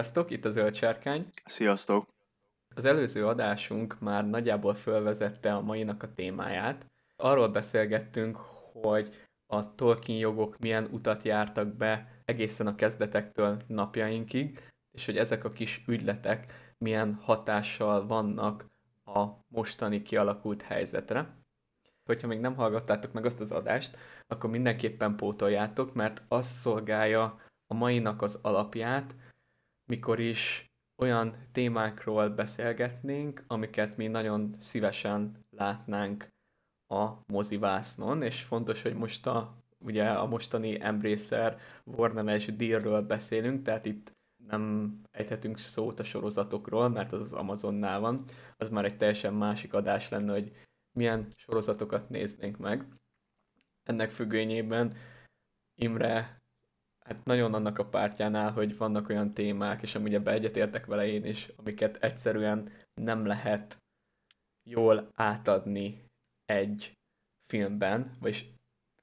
Sziasztok, itt a Zöld Sárkány. Sziasztok! Az előző adásunk már nagyjából fölvezette a mainak a témáját. Arról beszélgettünk, hogy a Tolkien jogok milyen utat jártak be egészen a kezdetektől napjainkig, és hogy ezek a kis ügyletek milyen hatással vannak a mostani kialakult helyzetre. Hogyha még nem hallgattátok meg azt az adást, akkor mindenképpen pótoljátok, mert az szolgálja a mainak az alapját, mikor is olyan témákról beszélgetnénk, amiket mi nagyon szívesen látnánk a mozivásznon, és fontos, hogy most a, ugye a mostani Embracer Warner dealről beszélünk, tehát itt nem ejthetünk szót a sorozatokról, mert az az Amazonnál van, az már egy teljesen másik adás lenne, hogy milyen sorozatokat néznénk meg. Ennek függvényében Imre hát nagyon annak a pártjánál, hogy vannak olyan témák, és amúgy ebbe egyetértek vele én is, amiket egyszerűen nem lehet jól átadni egy filmben, vagy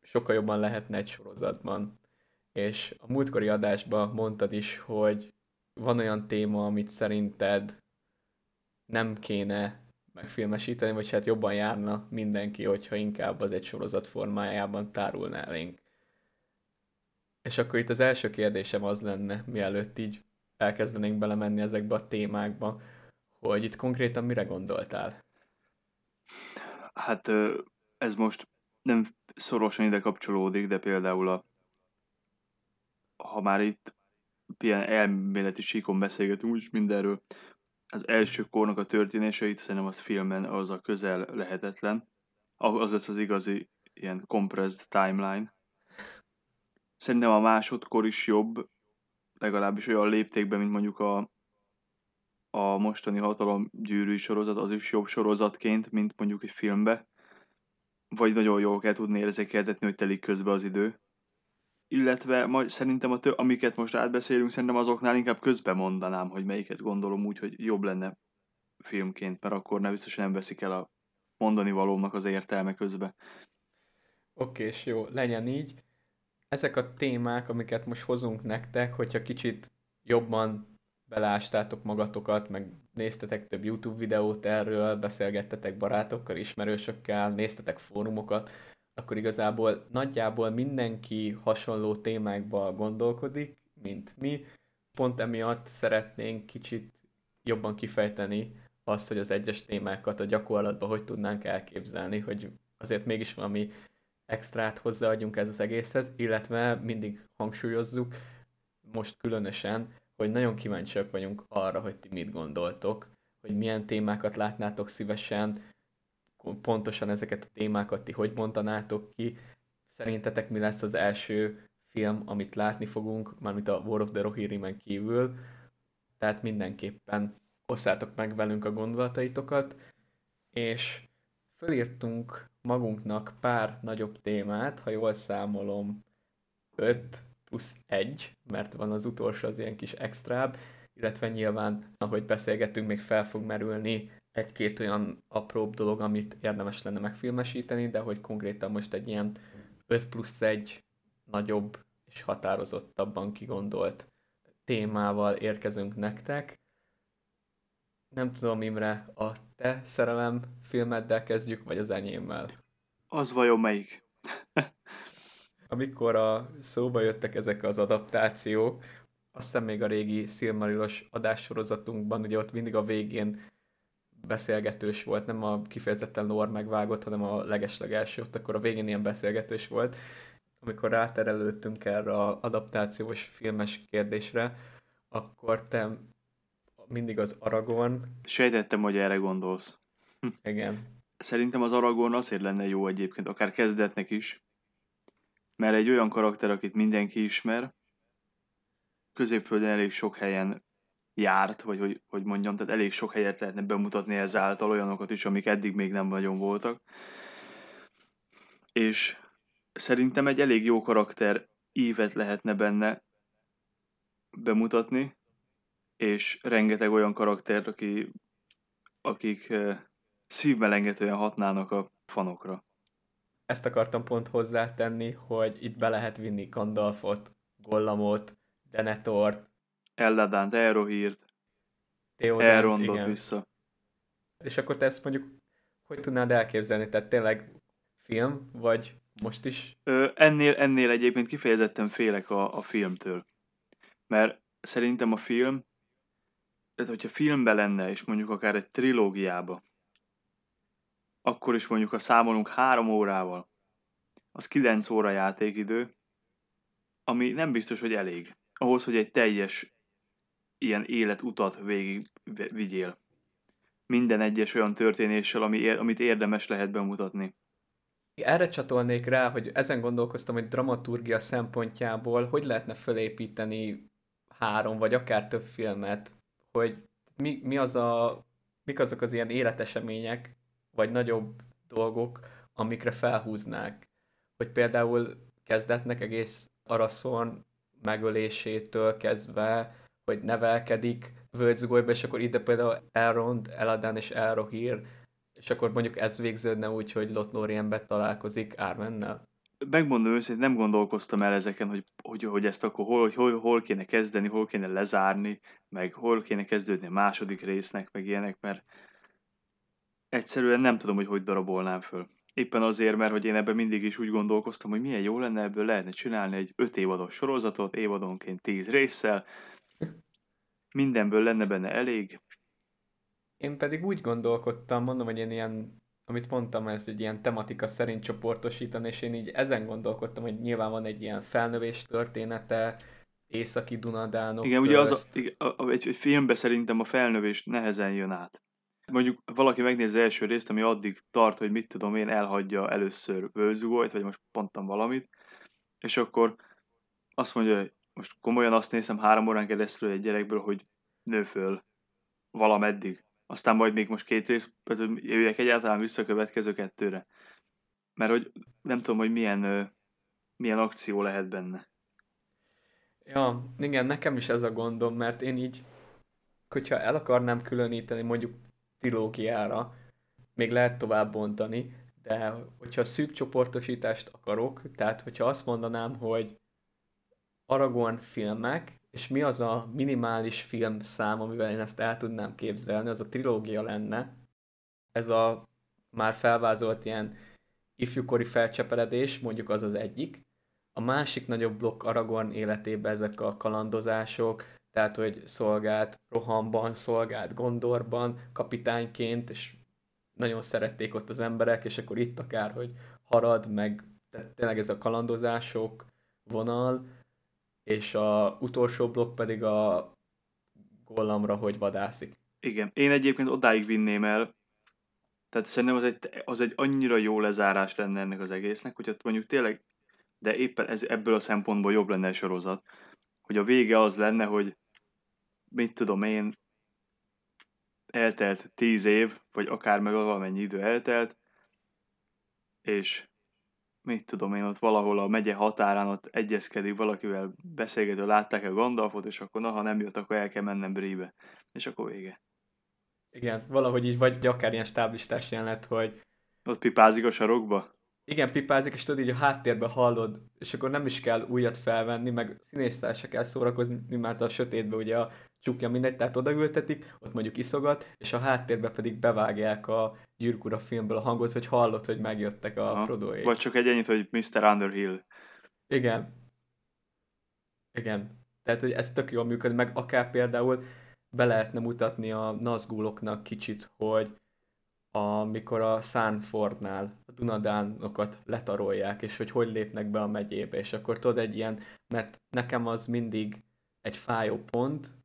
sokkal jobban lehetne egy sorozatban. És a múltkori adásban mondtad is, hogy van olyan téma, amit szerinted nem kéne megfilmesíteni, vagy hát jobban járna mindenki, hogyha inkább az egy sorozat formájában tárulna elénk. És akkor itt az első kérdésem az lenne, mielőtt így elkezdenénk belemenni ezekbe a témákba, hogy itt konkrétan mire gondoltál? Hát ez most nem szorosan ide kapcsolódik, de például a, ha már itt ilyen elméleti síkon beszélgetünk úgyis mindenről, az első kornak a történéseit, szerintem az filmen az a közel lehetetlen. Az lesz az igazi ilyen compressed timeline, Szerintem a másodkor is jobb, legalábbis olyan léptékben, mint mondjuk a, a mostani hatalom gyűrű sorozat, az is jobb sorozatként, mint mondjuk egy filmbe. Vagy nagyon jól kell tudni érzékeltetni, hogy telik közbe az idő. Illetve majd szerintem, a tő, amiket most átbeszélünk, szerintem azoknál inkább közbe mondanám, hogy melyiket gondolom úgy, hogy jobb lenne filmként, mert akkor nem biztos, hogy nem veszik el a mondani valónak az értelme közbe. Oké, és jó, legyen így ezek a témák, amiket most hozunk nektek, hogyha kicsit jobban belástátok magatokat, meg néztetek több YouTube videót erről, beszélgettetek barátokkal, ismerősökkel, néztetek fórumokat, akkor igazából nagyjából mindenki hasonló témákba gondolkodik, mint mi. Pont emiatt szeretnénk kicsit jobban kifejteni azt, hogy az egyes témákat a gyakorlatban hogy tudnánk elképzelni, hogy azért mégis valami extrát hozzáadjunk ez az egészhez, illetve mindig hangsúlyozzuk, most különösen, hogy nagyon kíváncsiak vagyunk arra, hogy ti mit gondoltok, hogy milyen témákat látnátok szívesen, pontosan ezeket a témákat ti hogy bontanátok ki, szerintetek mi lesz az első film, amit látni fogunk, mármint a War of the Rohirrim kívül, tehát mindenképpen osszátok meg velünk a gondolataitokat, és fölírtunk magunknak pár nagyobb témát, ha jól számolom, 5 plusz 1, mert van az utolsó az ilyen kis extrább, illetve nyilván, ahogy beszélgettünk, még fel fog merülni egy-két olyan apróbb dolog, amit érdemes lenne megfilmesíteni, de hogy konkrétan most egy ilyen 5 plusz 1 nagyobb és határozottabban kigondolt témával érkezünk nektek. Nem tudom, Imre, a te szerelem filmeddel kezdjük, vagy az enyémmel? Az vajon melyik? Amikor a szóba jöttek ezek az adaptációk, azt hiszem még a régi Silmarilos adássorozatunkban, ugye ott mindig a végén beszélgetős volt, nem a kifejezetten lore megvágott, hanem a legeslegelső, ott akkor a végén ilyen beszélgetős volt. Amikor ráterelődtünk erre az adaptációs filmes kérdésre, akkor te mindig az Aragorn. Sejtettem, hogy erre gondolsz. Igen. Szerintem az Aragorn azért lenne jó egyébként, akár kezdetnek is, mert egy olyan karakter, akit mindenki ismer, középföldön elég sok helyen járt, vagy hogy, hogy mondjam, tehát elég sok helyet lehetne bemutatni ezáltal, olyanokat is, amik eddig még nem nagyon voltak. És szerintem egy elég jó karakter ívet lehetne benne bemutatni, és rengeteg olyan karakter, aki, akik eh, szívmelengetően hatnának a fanokra. Ezt akartam pont hozzátenni, hogy itt be lehet vinni Gandalfot, Gollamot, Denetort, Elladánt, Theodent, Elrondot igen. vissza. És akkor te ezt mondjuk hogy tudnád elképzelni? Tehát tényleg film, vagy most is? Ö, ennél, ennél egyébként kifejezetten félek a, a filmtől. Mert szerintem a film, tehát hogyha filmbe lenne, és mondjuk akár egy trilógiába, akkor is mondjuk, ha számolunk három órával, az kilenc óra játékidő, ami nem biztos, hogy elég. Ahhoz, hogy egy teljes ilyen életutat végig vi- vigyél. Minden egyes olyan történéssel, ami, amit érdemes lehet bemutatni. Erre csatolnék rá, hogy ezen gondolkoztam, hogy dramaturgia szempontjából hogy lehetne fölépíteni három vagy akár több filmet, hogy mi, mi az a, mik azok az ilyen életesemények, vagy nagyobb dolgok, amikre felhúznák. Hogy például kezdetnek egész Araszorn megölésétől kezdve, hogy nevelkedik Völgyzgolyba, és akkor ide például Elrond, Eladan és Elrohír, és akkor mondjuk ez végződne úgy, hogy Lothlórienbe találkozik Ármennel. Megmondom őszintén, nem gondolkoztam el ezeken, hogy, hogy, hogy ezt akkor hol, hol, hol kéne kezdeni, hol kéne lezárni, meg hol kéne kezdődni a második résznek, meg ilyenek, mert egyszerűen nem tudom, hogy hogy darabolnám föl. Éppen azért, mert hogy én ebben mindig is úgy gondolkoztam, hogy milyen jó lenne ebből lehetne csinálni egy öt évados sorozatot, évadonként tíz résszel, mindenből lenne benne elég. Én pedig úgy gondolkodtam, mondom, hogy én ilyen, amit mondtam, ez egy ilyen tematika szerint csoportosítani, és én így ezen gondolkodtam, hogy nyilván van egy ilyen felnövés története, északi Dunadánok Igen, ugye az a, igen, a, egy, egy filmbe szerintem a felnövés nehezen jön át. Mondjuk valaki megnéz az első részt, ami addig tart, hogy mit tudom én, elhagyja először Völzugolyt, vagy most pontam valamit, és akkor azt mondja, hogy most komolyan azt nézem három órán keresztül egy gyerekből, hogy nő föl valameddig. Aztán majd még most két rész, jöjjek egyáltalán vissza a következő kettőre. Mert hogy nem tudom, hogy milyen, milyen akció lehet benne. Ja, igen, nekem is ez a gondom, mert én így, hogyha el akarnám különíteni mondjuk trilógiára, még lehet tovább bontani, de hogyha szűk csoportosítást akarok, tehát hogyha azt mondanám, hogy Aragorn filmek, és mi az a minimális film szám, amivel én ezt el tudnám képzelni, az a trilógia lenne. Ez a már felvázolt ilyen ifjúkori felcseperedés, mondjuk az az egyik. A másik nagyobb blokk Aragorn életében ezek a kalandozások, tehát hogy szolgált Rohanban, szolgált Gondorban, kapitányként, és nagyon szerették ott az emberek, és akkor itt akár, hogy harad, meg tehát tényleg ez a kalandozások vonal, és a utolsó blokk pedig a gollamra, hogy vadászik. Igen. Én egyébként odáig vinném el, tehát szerintem az egy, az egy annyira jó lezárás lenne ennek az egésznek, hogy ott mondjuk tényleg, de éppen ez, ebből a szempontból jobb lenne a sorozat, hogy a vége az lenne, hogy mit tudom én, eltelt tíz év, vagy akár meg valamennyi idő eltelt, és mit tudom én, ott valahol a megye határán ott egyezkedik valakivel beszélgető, látták a Gandalfot, és akkor na, ha nem jött, akkor el kell mennem Bríbe. És akkor vége. Igen, valahogy így, vagy akár ilyen stáblistás jelenet, hogy Ott pipázik a sarokba? igen, pipázik, és tudod, így a háttérben hallod, és akkor nem is kell újat felvenni, meg színésszel se kell szórakozni, mert a sötétbe ugye a csukja mindegy, tehát odaültetik, ott mondjuk iszogat, és a háttérbe pedig bevágják a Gyűrűk Ura filmből a hangot, hogy hallod, hogy megjöttek a Aha. Frodoék. Vagy csak egy ennyit, hogy Mr. Underhill. Igen. Igen. Tehát, hogy ez tök jól működik, meg akár például be lehetne mutatni a Nazguloknak kicsit, hogy amikor a Sanfordnál a Dunadánokat letarolják, és hogy hogy lépnek be a megyébe, és akkor tudod egy ilyen, mert nekem az mindig egy fájó pont,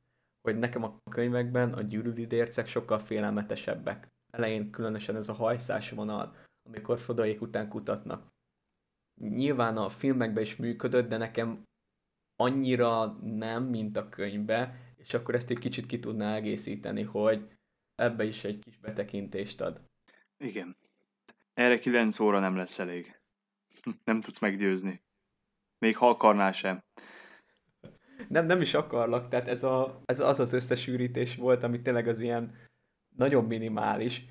hogy nekem a könyvekben a gyűrűdidércek sokkal félelmetesebbek. Elején különösen ez a hajszás vonal, amikor Frodoék után kutatnak. Nyilván a filmekben is működött, de nekem annyira nem, mint a könyvbe, és akkor ezt egy kicsit ki tudná egészíteni, hogy ebbe is egy kis betekintést ad. Igen. Erre 9 óra nem lesz elég. Nem tudsz meggyőzni. Még ha akarnál sem. Nem, nem is akarlak, tehát ez, a, ez az az összesűrítés volt, ami tényleg az ilyen nagyon minimális,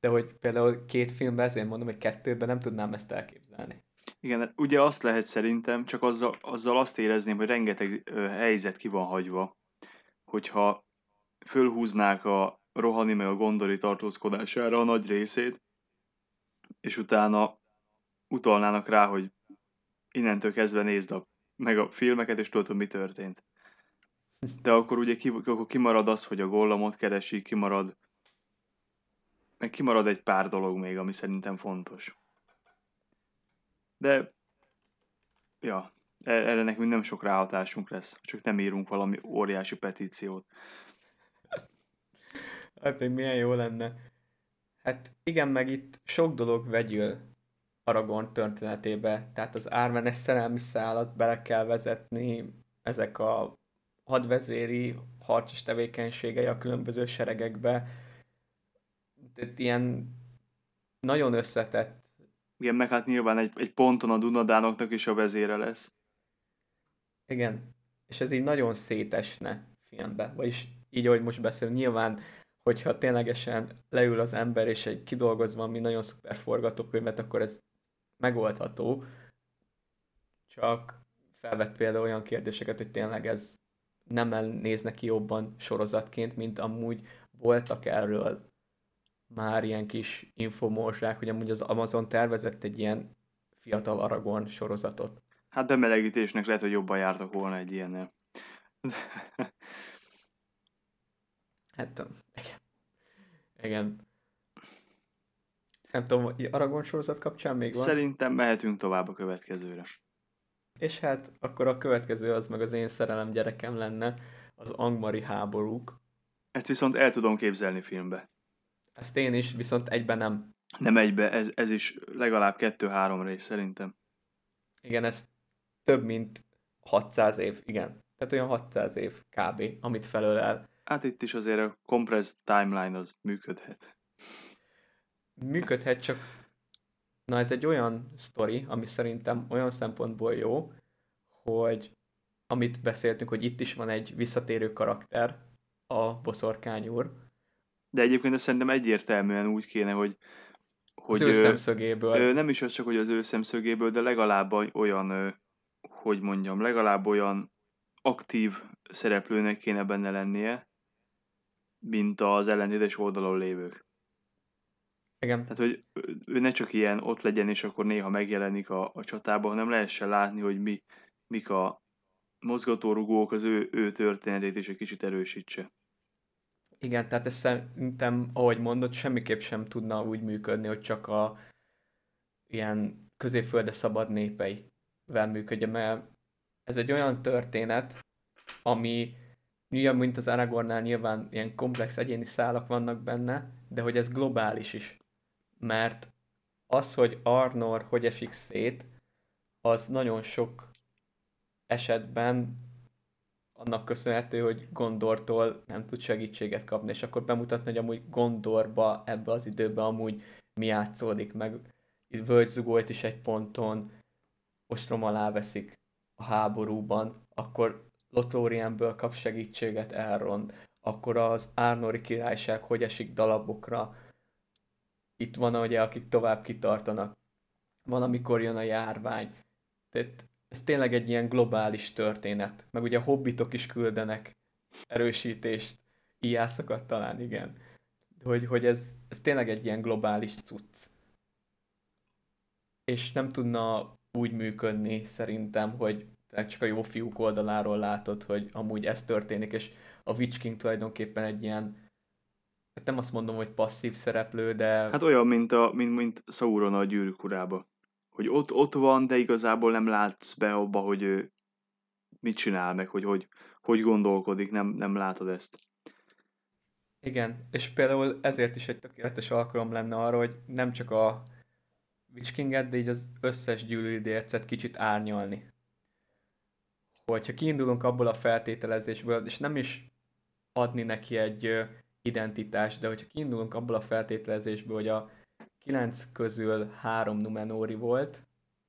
de hogy például két filmben, ezért mondom, hogy kettőben nem tudnám ezt elképzelni. Igen, ugye azt lehet szerintem, csak azzal, azzal azt érezném, hogy rengeteg ö, helyzet ki van hagyva. hogyha fölhúznák a Rohani meg a Gondori tartózkodására a nagy részét, és utána utalnának rá, hogy innentől kezdve nézd a, meg a filmeket, és tudod, hogy mi történt. De akkor ugye ki, akkor kimarad az, hogy a gollamot keresi, kimarad meg kimarad egy pár dolog még, ami szerintem fontos. De ja, e, erre nekünk nem sok ráhatásunk lesz, csak nem írunk valami óriási petíciót. Hát még milyen jó lenne. Hát igen, meg itt sok dolog vegyül Aragorn történetébe, tehát az ármenes szerelmi szállat bele kell vezetni, ezek a hadvezéri harcos tevékenységei a különböző seregekbe, tehát ilyen nagyon összetett. Igen, meg hát nyilván egy, egy ponton a Dunadánoknak is a vezére lesz. Igen, és ez így nagyon szétesne filmbe, vagyis így, ahogy most beszélünk, nyilván, hogyha ténylegesen leül az ember, és egy kidolgozva mi nagyon szuper forgatókönyvet, akkor ez megoldható, csak felvett például olyan kérdéseket, hogy tényleg ez nem néz neki jobban sorozatként, mint amúgy voltak erről már ilyen kis infomorzsák, hogy amúgy az Amazon tervezett egy ilyen fiatal Aragorn sorozatot. Hát bemelegítésnek lehet, hogy jobban jártak volna egy ilyennel. hát, igen. Igen. Nem tudom, Aragorn sorozat kapcsán még van? Szerintem mehetünk tovább a következőre. És hát akkor a következő az meg az én szerelem gyerekem lenne, az Angmari háborúk. Ezt viszont el tudom képzelni filmbe. Ezt én is, viszont egyben nem. Nem egybe, ez, ez is legalább kettő-három rész szerintem. Igen, ez több mint 600 év, igen. Tehát olyan 600 év kb., amit felölel. Hát itt is azért a compressed timeline az működhet. Működhet, csak na ez egy olyan sztori, ami szerintem olyan szempontból jó, hogy amit beszéltünk, hogy itt is van egy visszatérő karakter, a boszorkány úr, de egyébként ez szerintem egyértelműen úgy kéne, hogy hogy az ő szemszögéből. Nem is az csak, hogy az ő szemszögéből, de legalább olyan, hogy mondjam, legalább olyan aktív szereplőnek kéne benne lennie, mint az ellentétes oldalon lévők. Igen. Tehát, hogy ő ne csak ilyen ott legyen, és akkor néha megjelenik a, a csatában, hanem lehessen látni, hogy mi, mik a mozgatórugók az ő, ő történetét, és egy kicsit erősítse. Igen, tehát ez szerintem, ahogy mondod, semmiképp sem tudna úgy működni, hogy csak a ilyen középfölde szabad népeivel működjön, mert ez egy olyan történet, ami nyilván, mint az Aragornál nyilván ilyen komplex egyéni szálak vannak benne, de hogy ez globális is. Mert az, hogy Arnor hogy esik szét, az nagyon sok esetben annak köszönhető, hogy Gondortól nem tud segítséget kapni, és akkor bemutatni, hogy amúgy Gondorba ebbe az időben amúgy mi játszódik, meg. Itt Völgyzugolt is egy ponton ostrom alá veszik a háborúban, akkor Lothorianből kap segítséget Elrond, akkor az Árnori királyság hogy esik dalabokra, itt van ugye, akik tovább kitartanak, van, amikor jön a járvány. Tehát ez tényleg egy ilyen globális történet. Meg ugye a hobbitok is küldenek erősítést, íjászokat talán, igen. Hogy, hogy ez, ez tényleg egy ilyen globális cucc. És nem tudna úgy működni szerintem, hogy csak a jó fiúk oldaláról látod, hogy amúgy ez történik, és a Witch King tulajdonképpen egy ilyen hát nem azt mondom, hogy passzív szereplő, de... Hát olyan, mint, a, mint, mint Sauron a gyűrűk urába hogy ott, ott van, de igazából nem látsz be abba, hogy ő mit csinál, meg hogy hogy, hogy gondolkodik, nem, nem látod ezt. Igen, és például ezért is egy tökéletes alkalom lenne arra, hogy nem csak a Witch King-et, de így az összes gyűlődércet kicsit árnyalni. Hogyha kiindulunk abból a feltételezésből, és nem is adni neki egy identitást, de hogyha kiindulunk abból a feltételezésből, hogy a kilenc közül három Numenóri volt,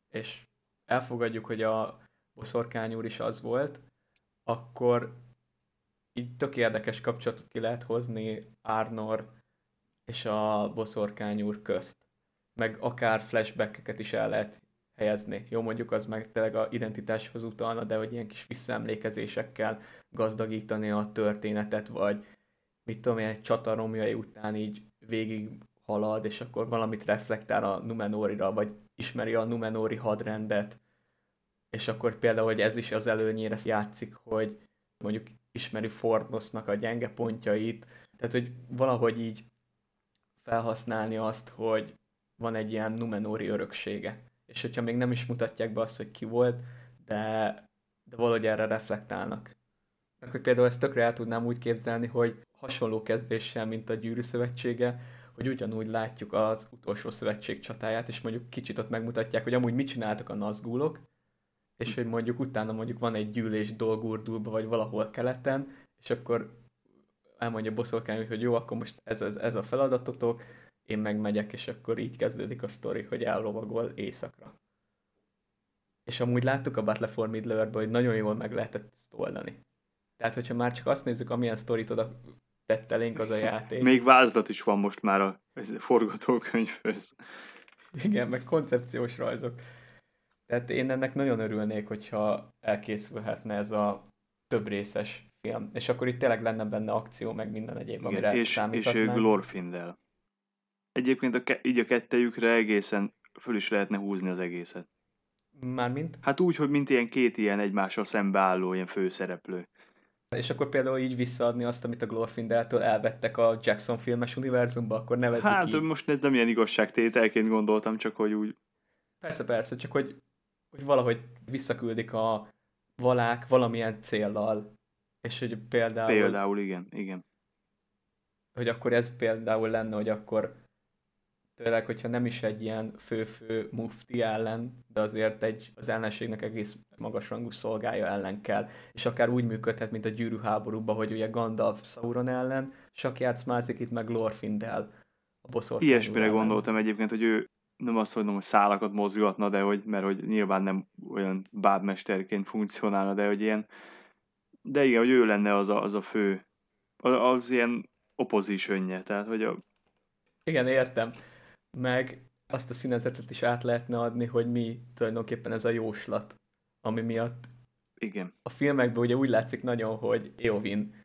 és elfogadjuk, hogy a boszorkány úr is az volt, akkor így tök érdekes kapcsolatot ki lehet hozni Arnor és a boszorkány úr közt. Meg akár flashbackeket is el lehet helyezni. Jó, mondjuk az meg tényleg a identitáshoz utalna, de hogy ilyen kis visszaemlékezésekkel gazdagítani a történetet, vagy mit tudom én, egy csata romjai után így végig halad, és akkor valamit reflektál a Numenorira, vagy ismeri a Numenori hadrendet, és akkor például, hogy ez is az előnyére játszik, hogy mondjuk ismeri Fornosnak a gyenge pontjait, tehát hogy valahogy így felhasználni azt, hogy van egy ilyen Numenori öröksége. És hogyha még nem is mutatják be azt, hogy ki volt, de, de valahogy erre reflektálnak. Hogy például ezt tökre el tudnám úgy képzelni, hogy hasonló kezdéssel, mint a Gyűrű Szövetsége, hogy ugyanúgy látjuk az utolsó szövetség csatáját, és mondjuk kicsit ott megmutatják, hogy amúgy mit csináltak a nazgulok, és hogy mondjuk utána mondjuk van egy gyűlés dolgurdulba, vagy valahol keleten, és akkor elmondja boszorkány, hogy jó, akkor most ez, ez, ez a feladatotok, én megmegyek, és akkor így kezdődik a sztori, hogy ellovagol éjszakra. És amúgy láttuk a Battle for middle hogy nagyon jól meg lehetett ezt oldani. Tehát, hogyha már csak azt nézzük, amilyen sztorit oda tett elénk az a játék. Még vázlat is van most már a forgatókönyvhöz. Igen, meg koncepciós rajzok. Tehát én ennek nagyon örülnék, hogyha elkészülhetne ez a több részes film. És akkor itt tényleg lenne benne akció, meg minden egyéb, Igen, amire és, és Glorfindel. Egyébként a ke- így a kettejükre egészen föl is lehetne húzni az egészet. Mármint? Hát úgy, hogy mint ilyen két ilyen egymással szembeálló ilyen főszereplő. És akkor például így visszaadni azt, amit a Glorfindeltől elvettek a Jackson filmes univerzumba, akkor nevezzük Hát így. most ez nem ilyen igazságtételként gondoltam, csak hogy úgy... Persze, persze, csak hogy, hogy valahogy visszaküldik a valák valamilyen céllal. És hogy például... Például, igen, igen. Hogy akkor ez például lenne, hogy akkor tényleg, hogyha nem is egy ilyen fő-fő mufti ellen, de azért egy, az ellenségnek egész magasrangú szolgája ellen kell. És akár úgy működhet, mint a gyűrű háborúban, hogy ugye Gandalf Sauron ellen, csak játszmázik itt meg Glorfindel a boszorkány Ilyesmire ellen. gondoltam egyébként, hogy ő nem azt mondom, hogy szálakat mozgatna, de hogy, mert hogy nyilván nem olyan bábmesterként funkcionálna, de hogy ilyen, de igen, hogy ő lenne az a, az a fő, az, az ilyen oppositionje, tehát hogy a... Igen, értem meg azt a színezetet is át lehetne adni, hogy mi tulajdonképpen ez a jóslat, ami miatt igen. A filmekben ugye úgy látszik nagyon, hogy Eowyn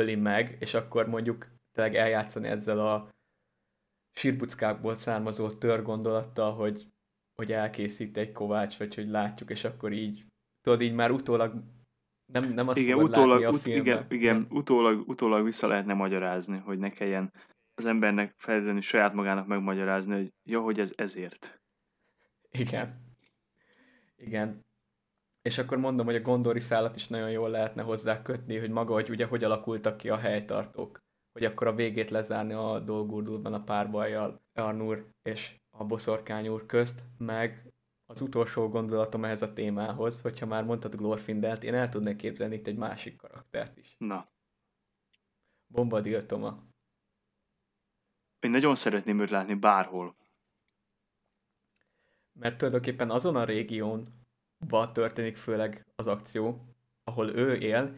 öli meg, és akkor mondjuk tényleg eljátszani ezzel a sírbuckákból származó törgondolattal, hogy, hogy elkészít egy kovács, vagy hogy látjuk, és akkor így, tudod, így már utólag nem, nem azt igen, utólag, látni a ut- igen, igen, utólag, utólag vissza lehetne magyarázni, hogy ne kelljen az embernek feltétlenül saját magának megmagyarázni, hogy jó, hogy ez ezért. Igen. Igen. És akkor mondom, hogy a gondori szállat is nagyon jól lehetne hozzá kötni, hogy maga, hogy ugye hogy alakultak ki a helytartók. Hogy akkor a végét lezárni a dolgurdulban a párbajjal Arnur és a boszorkány úr közt, meg az utolsó gondolatom ehhez a témához, hogyha már mondtad Glorfindelt, én el tudnék képzelni itt egy másik karaktert is. Na. Bombadil Toma. Én nagyon szeretném őt látni bárhol. Mert tulajdonképpen azon a régión történik főleg az akció, ahol ő él.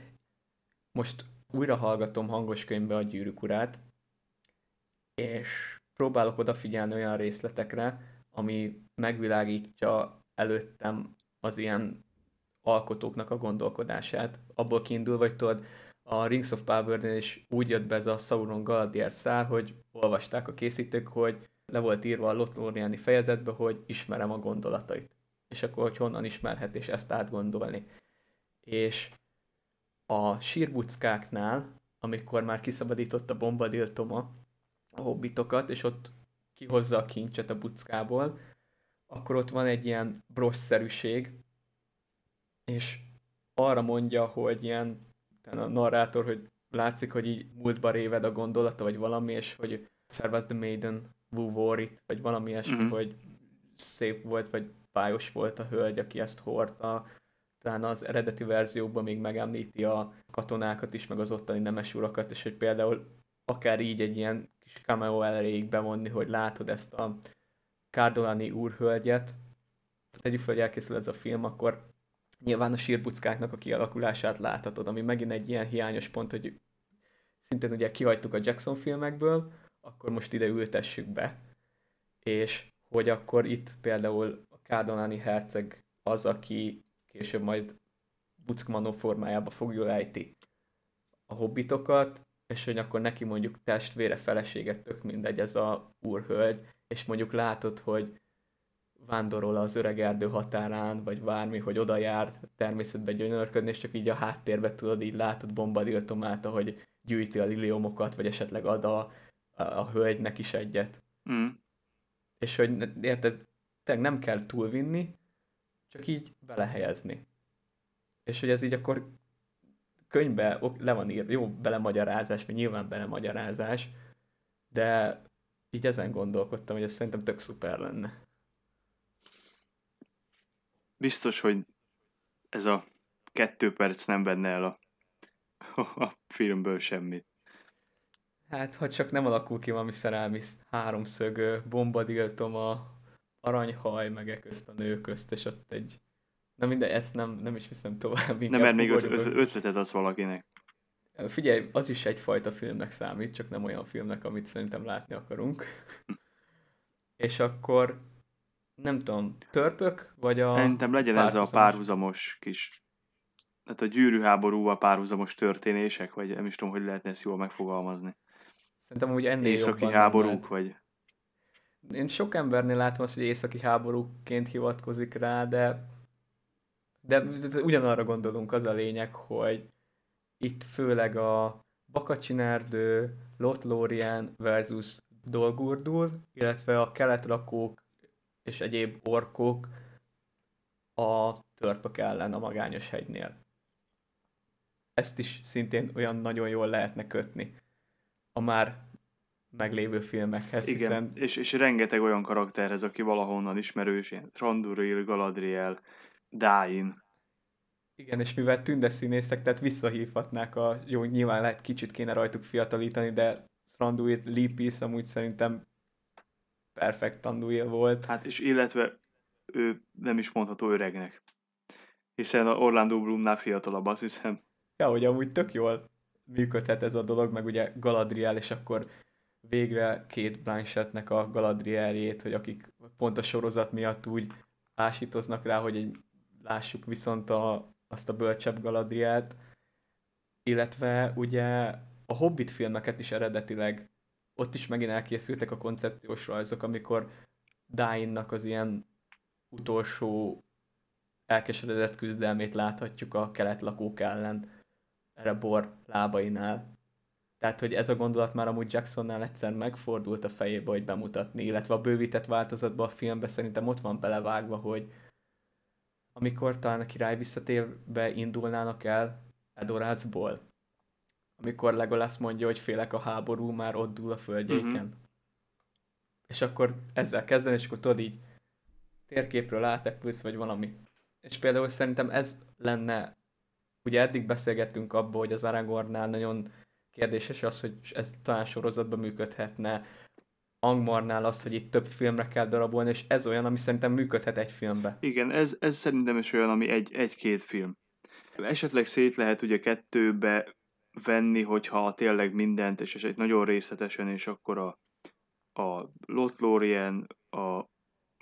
Most újra hallgatom hangos könyvbe a gyűrűk urát, és próbálok odafigyelni olyan részletekre, ami megvilágítja előttem az ilyen alkotóknak a gondolkodását. Abból kiindul, vagy tudod, a Rings of Power-nél is úgy jött be ez a Sauron Galadier szál, hogy olvasták a készítők, hogy le volt írva a Lothlóriáni fejezetbe, hogy ismerem a gondolatait. És akkor, hogy honnan ismerhet, és ezt átgondolni. És a sírbuckáknál, amikor már kiszabadított a Bombadil Toma a hobbitokat, és ott kihozza a kincset a buckából, akkor ott van egy ilyen brosszerűség, és arra mondja, hogy ilyen a narrátor, hogy látszik, hogy így múltba réved a gondolata, vagy valami, és hogy Fair was the maiden who wore it, vagy valami ilyesmi, mm-hmm. hogy szép volt, vagy pályos volt a hölgy, aki ezt hordta. Talán az eredeti verzióban még megemlíti a katonákat is, meg az ottani nemes urakat, és hogy például akár így egy ilyen kis cameo elejéig bevonni, hogy látod ezt a Kárdolani úrhölgyet, tegyük fel, hogy elkészül ez a film, akkor nyilván a sírbuckáknak a kialakulását láthatod, ami megint egy ilyen hiányos pont, hogy szintén ugye kihagytuk a Jackson filmekből, akkor most ide ültessük be. És hogy akkor itt például a Kádonani herceg az, aki később majd Buckmanó formájába fogja ejti a hobbitokat, és hogy akkor neki mondjuk testvére, feleséget, tök mindegy ez a úrhölgy, és mondjuk látod, hogy vándorol az öreg erdő határán, vagy bármi, hogy oda jár természetbe gyönyörködni, és csak így a háttérbe tudod, így látod Bombadil Tomáta, hogy gyűjti a liliomokat, vagy esetleg ad a, a, a hölgynek is egyet. Mm. És hogy érted, tényleg nem kell túlvinni, csak így belehelyezni. És hogy ez így akkor könyvbe le van írva, jó belemagyarázás, mert nyilván belemagyarázás, de így ezen gondolkodtam, hogy ez szerintem tök szuper lenne. Biztos, hogy ez a kettő perc nem venne el a, a filmből semmit. Hát, ha csak nem alakul ki valami szerelmi háromszög bombadiltom a aranyhaj, meg e közt a nő közt, és ott egy... Na minden, ezt nem, nem is viszem tovább. Nem, mert még ötleted az valakinek. Figyelj, az is egyfajta filmnek számít, csak nem olyan filmnek, amit szerintem látni akarunk. és akkor nem tudom, törpök, vagy a... Szerintem legyen párhuzamos. ez a párhuzamos kis... Hát a gyűrűháborúval párhuzamos történések, vagy nem is tudom, hogy lehetne ezt jól megfogalmazni. Szerintem úgy ennél Északi háborúk, vagy... Én sok embernél látom azt, hogy északi háborúként hivatkozik rá, de, de, de ugyanarra gondolunk, az a lényeg, hogy itt főleg a Bakacsinerdő, Lothlórien versus Dolgurdul, illetve a keletrakók és egyéb orkok a törpök ellen a magányos hegynél. Ezt is szintén olyan nagyon jól lehetne kötni a már meglévő filmekhez. Igen, hiszen... és, és rengeteg olyan karakterhez, aki valahonnan ismerős, ilyen Tranduril, Galadriel, Dain. Igen, és mivel tünde színészek, tehát visszahívhatnák a, jó, nyilván lehet kicsit kéne rajtuk fiatalítani, de Thranduil, Lipis amúgy szerintem perfekt Anduil volt. Hát és illetve ő nem is mondható öregnek. Hiszen a Orlando Bloomnál fiatalabb, azt hiszem. Ja, hogy amúgy tök jól működhet ez a dolog, meg ugye Galadriel, és akkor végre két Blanchettnek a Galadrieljét, hogy akik pont a sorozat miatt úgy ásítoznak rá, hogy egy, lássuk viszont a, azt a bölcsebb Galadrielt, illetve ugye a Hobbit filmeket is eredetileg ott is megint elkészültek a koncepciós rajzok, amikor Dainnak az ilyen utolsó elkeseredett küzdelmét láthatjuk a keletlakók ellen, erre bor lábainál. Tehát, hogy ez a gondolat már amúgy Jacksonnál egyszer megfordult a fejébe, hogy bemutatni, illetve a bővített változatban a filmben szerintem ott van belevágva, hogy amikor talán a király visszatérbe indulnának el Edorászból, amikor Legolas mondja, hogy félek a háború, már ott dúl a földjéken. Uh-huh. És akkor ezzel kezdeni, és akkor tudod így térképről átekülsz, vagy valami. És például szerintem ez lenne, ugye eddig beszélgettünk abból, hogy az Aragornál nagyon kérdéses az, hogy ez talán sorozatban működhetne, Angmarnál az, hogy itt több filmre kell darabolni, és ez olyan, ami szerintem működhet egy filmbe. Igen, ez, ez szerintem is olyan, ami egy, egy-két film. Esetleg szét lehet ugye kettőbe venni, hogyha tényleg mindent, és egy nagyon részletesen, és akkor a, a Lothlórien, a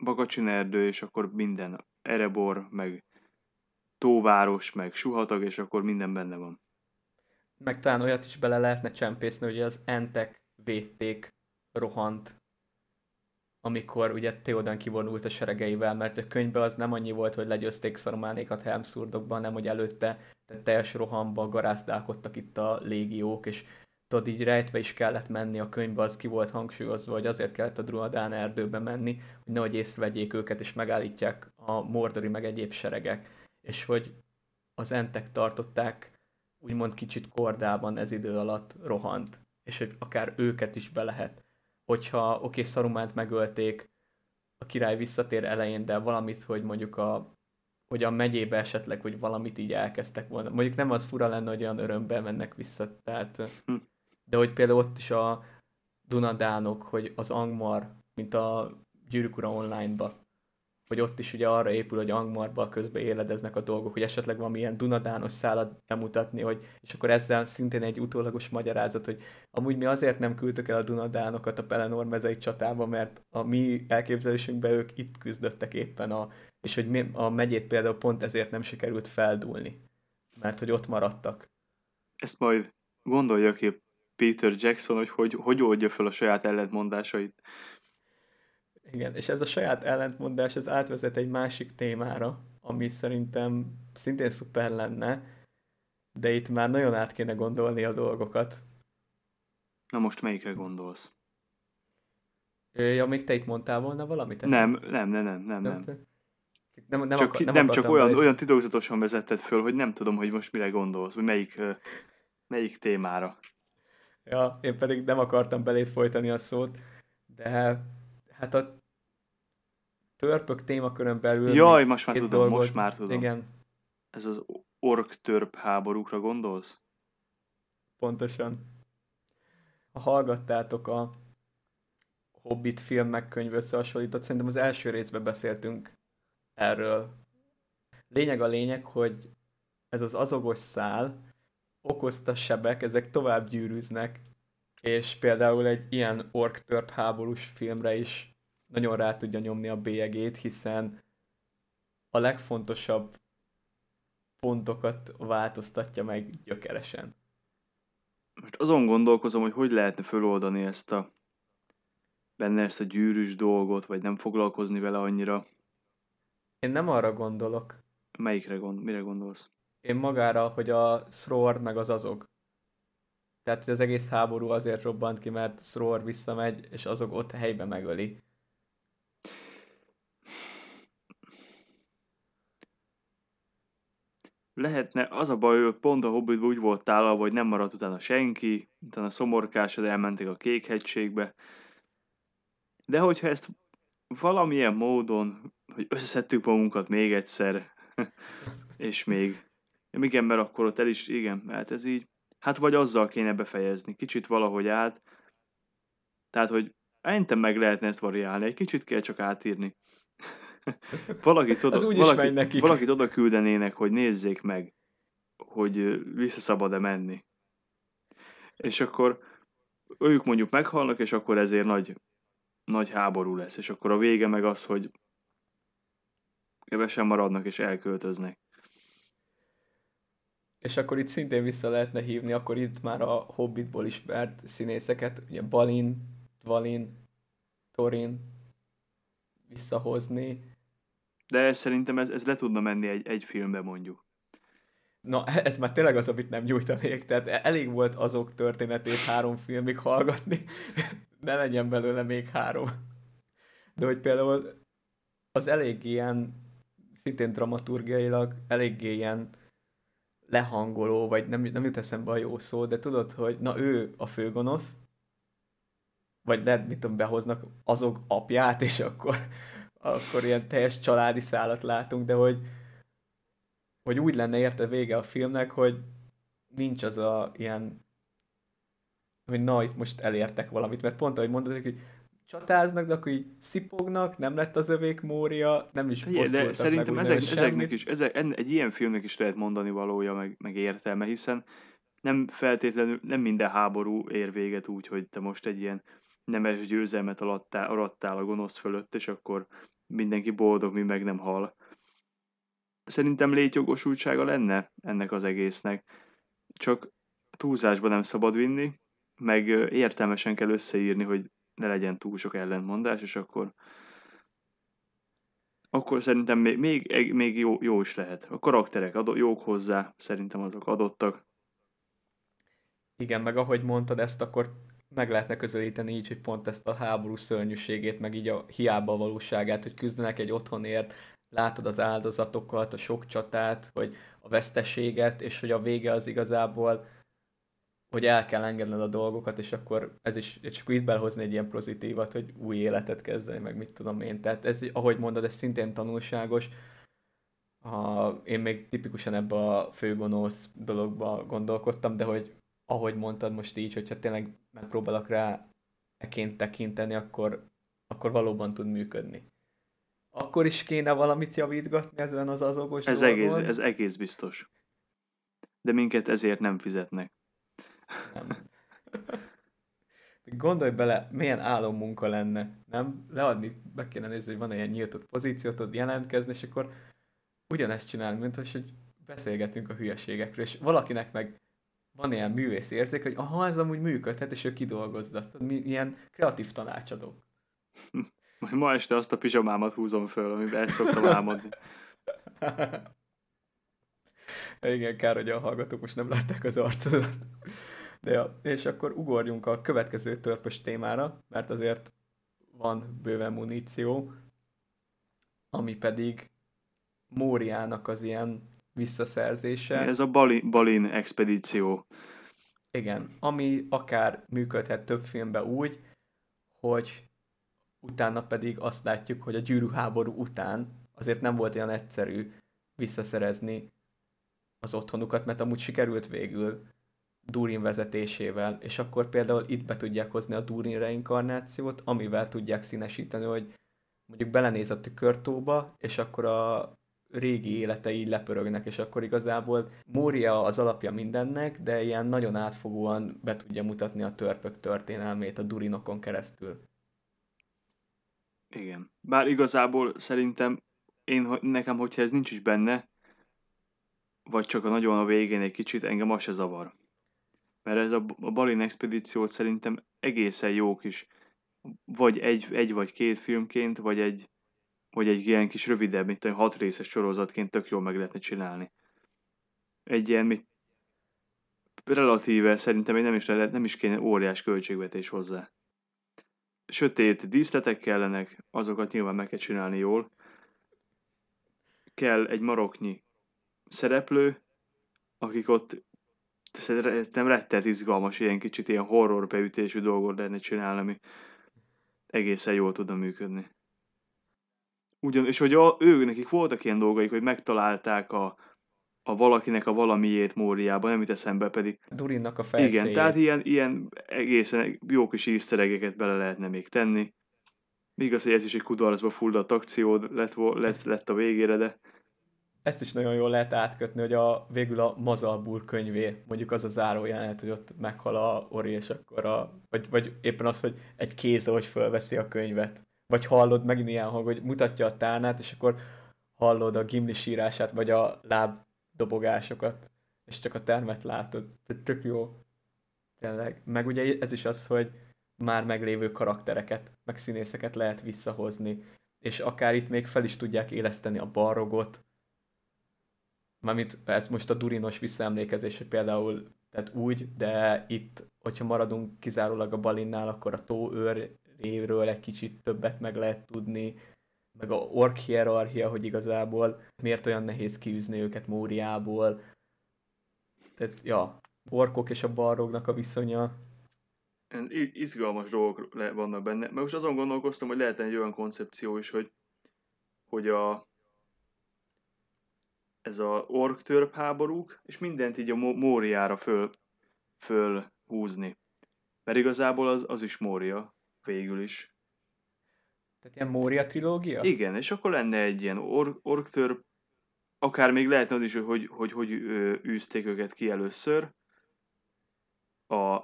Bagacsin erdő, és akkor minden Erebor, meg Tóváros, meg Suhatag, és akkor minden benne van. Meg talán olyat is bele lehetne csempészni, hogy az entek védték rohant, amikor ugye Theodan kivonult a seregeivel, mert a könyvben az nem annyi volt, hogy legyőzték szarománékat Helmszurdokban, nem hogy előtte tehát teljes rohamba garázdálkodtak itt a légiók, és tudod, így rejtve is kellett menni, a könyvbe az ki volt hangsúlyozva, hogy azért kellett a Druadán erdőbe menni, hogy nehogy észrevegyék őket, és megállítják a mordori meg egyéb seregek, és hogy az entek tartották úgymond kicsit kordában ez idő alatt rohant, és hogy akár őket is be lehet. Hogyha oké, okay, Szarumánt megölték, a király visszatér elején, de valamit, hogy mondjuk a hogy a megyébe esetleg, hogy valamit így elkezdtek volna. Mondjuk nem az fura lenne, hogy olyan örömben mennek vissza, tehát, hm. de hogy például ott is a Dunadánok, hogy az Angmar, mint a Gyűrűk Ura online-ba, hogy ott is ugye arra épül, hogy Angmarba közben éledeznek a dolgok, hogy esetleg van ilyen Dunadános szállat bemutatni, hogy, és akkor ezzel szintén egy utólagos magyarázat, hogy amúgy mi azért nem küldtük el a Dunadánokat a Pelenor mezei csatába, mert a mi elképzelésünkben ők itt küzdöttek éppen, a, és hogy mi, a megyét például pont ezért nem sikerült feldúlni, mert hogy ott maradtak. Ezt majd gondolja ki Peter Jackson, hogy hogy, hogy oldja fel a saját ellentmondásait. Igen, és ez a saját ellentmondás, ez átvezet egy másik témára, ami szerintem szintén szuper lenne, de itt már nagyon át kéne gondolni a dolgokat. Na most melyikre gondolsz? Ja, még te itt mondtál volna valamit? Nem, nem, nem, nem, nem, nem. Nem, nem, csak, akar, nem, nem csak olyan, olyan titokzatosan vezetted föl, hogy nem tudom, hogy most mire gondolsz, vagy melyik, melyik témára. Ja, én pedig nem akartam belét folytani a szót, de hát a törpök témakörön belül... Jaj, most már tudom, dolgot, most már tudom. Igen. Ez az ork-törp háborúkra gondolsz? Pontosan. Ha hallgattátok a Hobbit film megkönyv összehasonlított, szerintem az első részben beszéltünk erről. Lényeg a lényeg, hogy ez az azogos szál okozta sebek, ezek tovább gyűrűznek, és például egy ilyen ork-törp háborús filmre is nagyon rá tudja nyomni a bélyegét, hiszen a legfontosabb pontokat változtatja meg gyökeresen. Most azon gondolkozom, hogy hogy lehetne föloldani ezt a benne ezt a gyűrűs dolgot, vagy nem foglalkozni vele annyira. Én nem arra gondolok. Melyikre gond, mire gondolsz? Én magára, hogy a Sror meg az azok. Tehát, hogy az egész háború azért robbant ki, mert Sror visszamegy, és azok ott helyben megöli. lehetne, az a baj, hogy pont a hobbit úgy volt tálalva, hogy nem maradt utána senki, utána szomorkásod elmentek a Kékhegységbe. De hogyha ezt valamilyen módon, hogy összeszedtük magunkat még egyszer, és még, igen, mert akkor ott el is, igen, hát ez így, hát vagy azzal kéne befejezni, kicsit valahogy át, tehát, hogy Szerintem meg lehetne ezt variálni, egy kicsit kell csak átírni. valakit oda, valaki, valakit oda küldenének, hogy nézzék meg, hogy vissza szabad-e menni. És akkor ők mondjuk meghalnak, és akkor ezért nagy, nagy háború lesz. És akkor a vége meg az, hogy kevesen maradnak és elköltöznek. És akkor itt szintén vissza lehetne hívni, akkor itt már a Hobbitból ismert színészeket, ugye Balin, Valin, Torin visszahozni, de szerintem ez, ez le tudna menni egy, egy filmbe mondjuk. Na, ez már tényleg az, amit nem nyújtanék. Tehát elég volt azok történetét három filmig hallgatni. ne legyen belőle még három. De hogy például az elég ilyen, szintén dramaturgiailag, eléggé ilyen lehangoló, vagy nem, nem jut eszembe a jó szó, de tudod, hogy na ő a főgonosz, vagy lehet, mit tudom, behoznak azok apját, és akkor akkor ilyen teljes családi szállat látunk, de hogy, hogy úgy lenne érte vége a filmnek, hogy nincs az a ilyen, hogy na, itt most elértek valamit, mert pont ahogy mondod, hogy csatáznak, de akkor így szipognak, nem lett az övék Mória, nem is Igen, de szerintem meg, ezek, ezeknek is, ezek, egy ilyen filmnek is lehet mondani valója, meg, meg értelme, hiszen nem feltétlenül, nem minden háború ér véget úgy, hogy te most egy ilyen nemes győzelmet alattál, arattál a gonosz fölött, és akkor mindenki boldog, mi meg nem hal. Szerintem létjogosultsága lenne ennek az egésznek. Csak túlzásba nem szabad vinni, meg értelmesen kell összeírni, hogy ne legyen túl sok ellentmondás, és akkor akkor szerintem még, még, még jó, jó is lehet. A karakterek adó, jók hozzá, szerintem azok adottak. Igen, meg ahogy mondtad ezt, akkor meg lehetne közelíteni így, hogy pont ezt a háború szörnyűségét, meg így a hiába valóságát, hogy küzdenek egy otthonért, látod az áldozatokat, a sok csatát, vagy a veszteséget, és hogy a vége az igazából, hogy el kell engedned a dolgokat, és akkor ez is, és akkor itt belhozni egy ilyen pozitívat, hogy új életet kezdeni, meg mit tudom én. Tehát ez, ahogy mondod, ez szintén tanulságos. Ha én még tipikusan ebbe a főgonosz dologba gondolkodtam, de hogy ahogy mondtad most így, hogyha tényleg megpróbálok rá eként tekinteni, akkor, akkor valóban tud működni. akkor is kéne valamit javítgatni ezen az azokos Ez dolgon. egész, ez egész biztos. De minket ezért nem fizetnek. Nem. Gondolj bele, milyen álommunka lenne, nem? Leadni, be kéne nézni, hogy van ilyen nyílt pozíciót, ott jelentkezni, és akkor ugyanezt csinálni, mint hogy beszélgetünk a hülyeségekről, és valakinek meg van ilyen művész érzék, hogy aha, ez amúgy működhet, és ő kidolgozza. Mi ilyen kreatív tanácsadók. Majd ma este azt a pizsamámat húzom föl, amiben ezt szoktam álmodni. Igen, kár, hogy a hallgatók most nem látták az arcodat. De ja, és akkor ugorjunk a következő törpös témára, mert azért van bőven muníció, ami pedig Móriának az ilyen visszaszerzése. Ez a Balin, Balin expedíció. Igen, ami akár működhet több filmben úgy, hogy utána pedig azt látjuk, hogy a gyűrűháború után azért nem volt olyan egyszerű visszaszerezni az otthonukat, mert amúgy sikerült végül Durin vezetésével, és akkor például itt be tudják hozni a Durin reinkarnációt, amivel tudják színesíteni, hogy mondjuk belenéz a tükörtóba, és akkor a régi élete így lepörögnek, és akkor igazából Mória az alapja mindennek, de ilyen nagyon átfogóan be tudja mutatni a törpök történelmét a Durinokon keresztül. Igen. Bár igazából szerintem én, nekem, hogyha ez nincs is benne, vagy csak a nagyon a végén egy kicsit, engem az se zavar. Mert ez a, a Balin expedíciót szerintem egészen jó kis, vagy egy, egy vagy két filmként, vagy egy, vagy egy ilyen kis rövidebb, mint egy hat részes sorozatként tök jól meg lehetne csinálni. Egy ilyen, mit relatíve szerintem nem is, lehet, nem is kéne óriás költségvetés hozzá. Sötét díszletek kellenek, azokat nyilván meg kell csinálni jól. Kell egy maroknyi szereplő, akik ott nem rettent izgalmas, ilyen kicsit ilyen horror beütésű dolgot lehetne csinálni, ami egészen jól tudna működni. Ugyan, és hogy a, ő, nekik voltak ilyen dolgaik, hogy megtalálták a, a valakinek a valamiét Móriában, nem jut eszembe pedig. Durinnak a felszéjét. Igen, tehát ilyen, ilyen egészen jó kis easter bele lehetne még tenni. Igaz, hogy ez is egy kudarcba fulladt akció lett, lett, lett a végére, de ezt is nagyon jól lehet átkötni, hogy a, végül a Mazalbúr könyvé, mondjuk az a záró jelenet, hogy ott meghal a Ori, és akkor a, vagy, vagy éppen az, hogy egy kéz, hogy fölveszi a könyvet. Vagy hallod megint ilyen hang, hogy mutatja a tánát, és akkor hallod a Gimli sírását, vagy a láb dobogásokat, és csak a termet látod. Tehát tök jó. Tényleg. Meg ugye ez is az, hogy már meglévő karaktereket, meg színészeket lehet visszahozni, és akár itt még fel is tudják éleszteni a barrogot, mármint ez most a Durinos visszaemlékezés, hogy például tehát úgy, de itt, hogyha maradunk kizárólag a Balinnál, akkor a tóőréről egy kicsit többet meg lehet tudni, meg a ork hierarchia, hogy igazából miért olyan nehéz kiűzni őket Móriából. Tehát, ja, orkok és a barrognak a viszonya. Izgalmas dolgok vannak benne. Mert most azon gondolkoztam, hogy lehet egy olyan koncepció is, hogy, hogy a, ez a ork törp háborúk, és mindent így a Móriára föl, föl húzni. Mert igazából az, az is Mória, végül is. Tehát ilyen Mória trilógia? Igen, és akkor lenne egy ilyen ork, ork törp, akár még lehetne az is, hogy hogy, hogy, hogy űzték őket ki először. A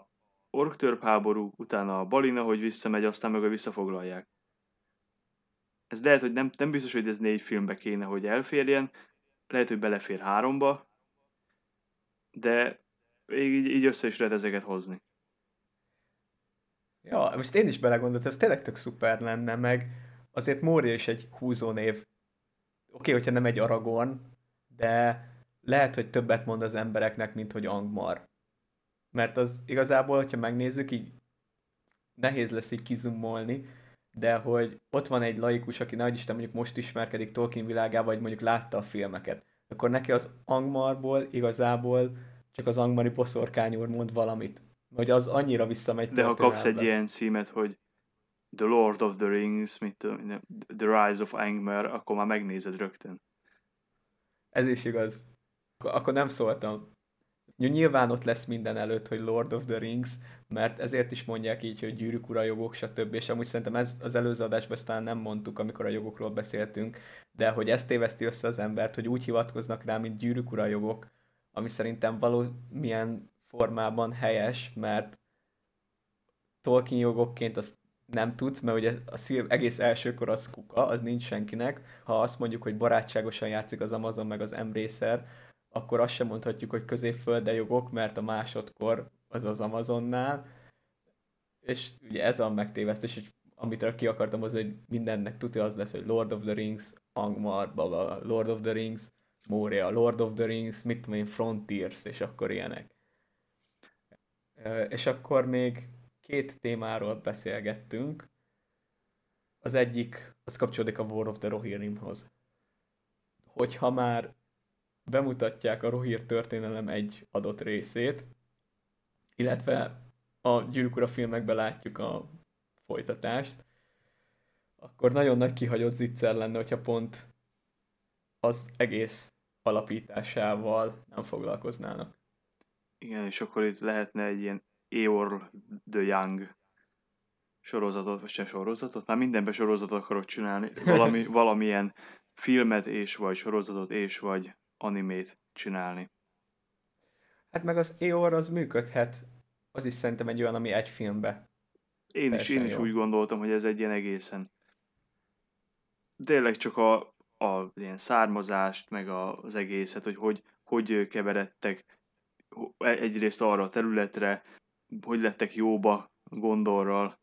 ork törp háború, utána a balina, hogy visszamegy, aztán meg visszafoglalják. Ez lehet, hogy nem, nem biztos, hogy ez négy filmbe kéne, hogy elférjen, lehet, hogy belefér háromba, de így, így össze is lehet ezeket hozni. Ja, most én is belegondoltam, ez tényleg tök szuper lenne, meg azért Mória is egy húzónév. Oké, okay, hogyha nem egy Aragorn, de lehet, hogy többet mond az embereknek, mint hogy Angmar. Mert az igazából, hogyha megnézzük, így nehéz lesz így kizumolni, de hogy ott van egy laikus, aki nagy Isten mondjuk most ismerkedik Tolkien világában, vagy mondjuk látta a filmeket, akkor neki az Angmarból igazából csak az Angmari boszorkány úr mond valamit. Hogy az annyira visszamegy De ha kapsz egy ilyen címet, hogy The Lord of the Rings, mit The Rise of Angmar, akkor már megnézed rögtön. Ez is igaz. Akkor nem szóltam. Nyilván ott lesz minden előtt, hogy Lord of the Rings, mert ezért is mondják így, hogy gyűrűk ura jogok, stb. És amúgy szerintem ez az előző adásban talán nem mondtuk, amikor a jogokról beszéltünk, de hogy ezt téveszti össze az embert, hogy úgy hivatkoznak rá, mint gyűrűk ura jogok, ami szerintem valamilyen formában helyes, mert Tolkien jogokként azt nem tudsz, mert ugye a szív, egész elsőkor az kuka, az nincs senkinek. Ha azt mondjuk, hogy barátságosan játszik az Amazon meg az Embracer, akkor azt sem mondhatjuk, hogy középfölde jogok, mert a másodkor az az Amazonnál. És ugye ez a megtévesztés, hogy amit ki akartam az, hogy mindennek tudja az lesz, hogy Lord of the Rings, Angmar, baba, Lord of the Rings, Moria, Lord of the Rings, mit tudom én, Frontiers, és akkor ilyenek. És akkor még két témáról beszélgettünk. Az egyik, az kapcsolódik a War of the Rohirrimhoz. Hogyha már bemutatják a Rohir történelem egy adott részét, illetve a Gyűrűk filmekben látjuk a folytatást, akkor nagyon nagy kihagyott zicser lenne, hogyha pont az egész alapításával nem foglalkoznának. Igen, és akkor itt lehetne egy ilyen Eor the Young sorozatot, vagy sem sorozatot, már mindenben sorozatot akarok csinálni, valami, valamilyen filmet és vagy sorozatot és vagy animét csinálni. Hát meg az Eor az működhet, az is szerintem egy olyan, ami egy filmbe. Én is, én is úgy gondoltam, hogy ez egy ilyen egészen tényleg csak a, a ilyen származást, meg a, az egészet, hogy, hogy hogy keveredtek egyrészt arra a területre, hogy lettek jóba Gondorral.